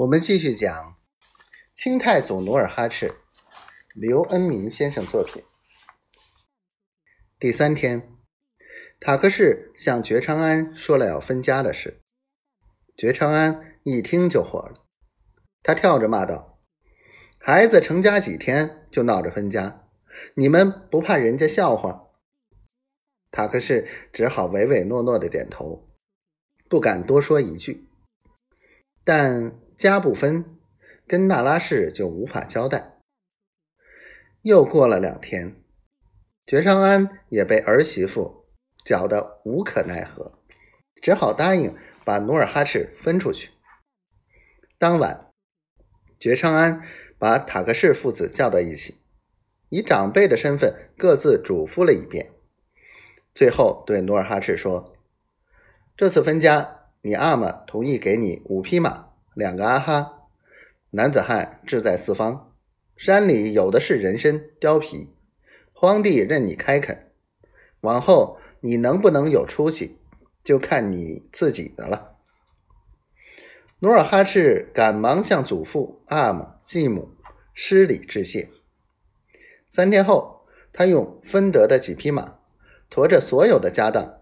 我们继续讲清太祖努尔哈赤，刘恩明先生作品。第三天，塔克氏向觉昌安说了要分家的事。觉昌安一听就火了，他跳着骂道：“孩子成家几天就闹着分家，你们不怕人家笑话？”塔克氏只好唯唯诺诺的点头，不敢多说一句。但家不分，跟那拉氏就无法交代。又过了两天，觉昌安也被儿媳妇搅得无可奈何，只好答应把努尔哈赤分出去。当晚，觉昌安把塔克氏父子叫到一起，以长辈的身份各自嘱咐了一遍。最后对努尔哈赤说：“这次分家，你阿玛同意给你五匹马，两个阿哈，男子汉志在四方，山里有的是人参、貂皮，荒地任你开垦。往后你能不能有出息，就看你自己的了。”努尔哈赤赶忙向祖父、阿玛、继母施礼致谢。三天后，他用分得的几匹马。驮着所有的家当，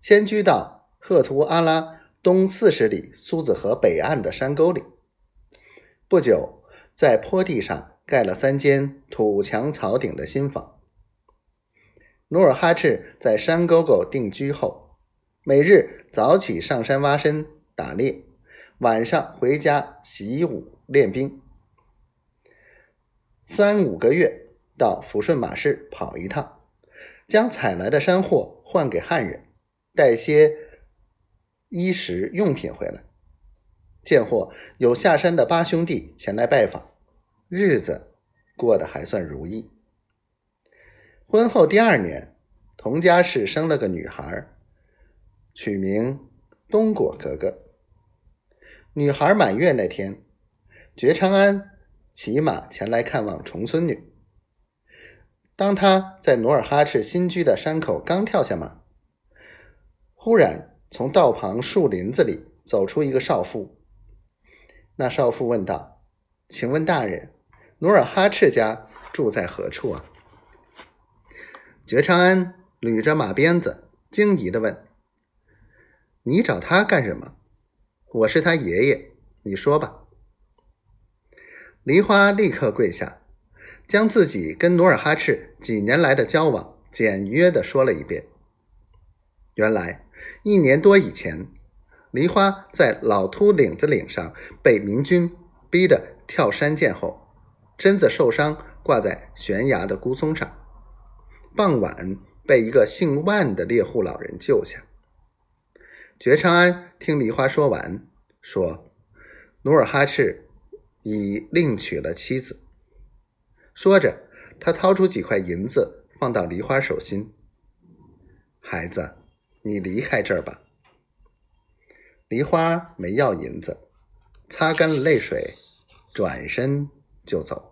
迁居到赫图阿拉东四十里苏子河北岸的山沟里。不久，在坡地上盖了三间土墙草顶的新房。努尔哈赤在山沟沟定居后，每日早起上山挖参打猎，晚上回家习武练兵。三五个月到抚顺马市跑一趟。将采来的山货换给汉人，带些衣食用品回来。见货有下山的八兄弟前来拜访，日子过得还算如意。婚后第二年，佟家氏生了个女孩，取名东果格格。女孩满月那天，觉昌安骑马前来看望重孙女。当他在努尔哈赤新居的山口刚跳下马，忽然从道旁树林子里走出一个少妇。那少妇问道：“请问大人，努尔哈赤家住在何处啊？”觉昌安捋着马鞭子，惊疑的问：“你找他干什么？我是他爷爷，你说吧。”梨花立刻跪下。将自己跟努尔哈赤几年来的交往简约的说了一遍。原来一年多以前，梨花在老秃岭子岭上被明军逼得跳山涧后，身子受伤挂在悬崖的孤松上，傍晚被一个姓万的猎户老人救下。觉昌安听梨花说完，说：“努尔哈赤已另娶了妻子。”说着，他掏出几块银子，放到梨花手心。孩子，你离开这儿吧。梨花没要银子，擦干了泪水，转身就走。